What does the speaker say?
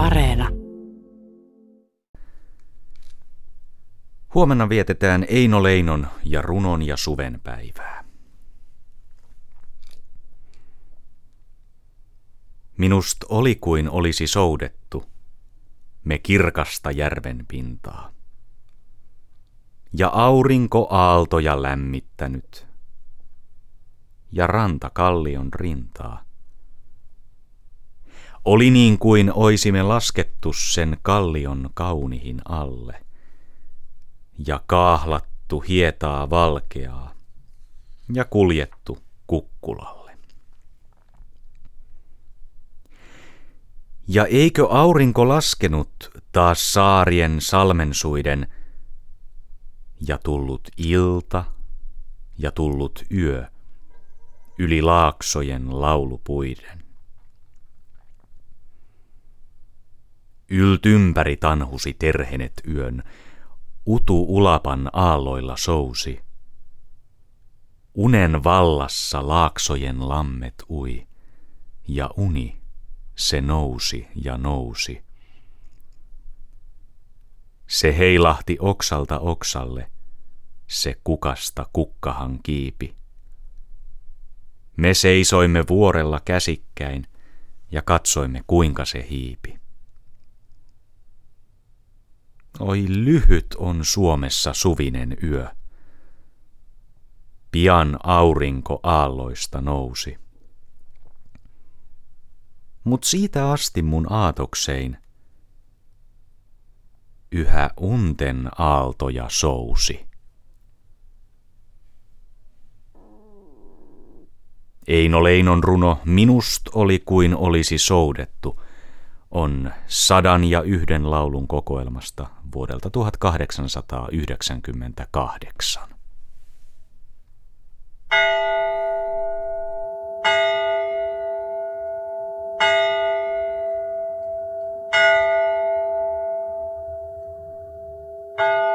Areena. Huomenna vietetään Eino Leinon ja runon ja suven päivää. Minust oli kuin olisi soudettu me kirkasta järven pintaa. Ja aurinko aaltoja lämmittänyt ja ranta kallion rintaa. Oli niin kuin oisimme laskettu sen kallion kaunihin alle ja kaahlattu hietaa valkeaa ja kuljettu kukkulalle. Ja eikö aurinko laskenut taas saarien salmensuiden ja tullut ilta ja tullut yö yli laaksojen laulupuiden. Yltympäri tanhusi terhenet yön, utu ulapan aalloilla sousi. Unen vallassa laaksojen lammet ui, ja uni se nousi ja nousi. Se heilahti oksalta oksalle, se kukasta kukkahan kiipi. Me seisoimme vuorella käsikkäin ja katsoimme kuinka se hiipi. Oi lyhyt on Suomessa suvinen yö. Pian aurinko aalloista nousi. Mut siitä asti mun aatoksein yhä unten aaltoja sousi. Eino Leinon runo Minust oli kuin olisi soudettu on sadan ja yhden laulun kokoelmasta vuodelta 1898. thank you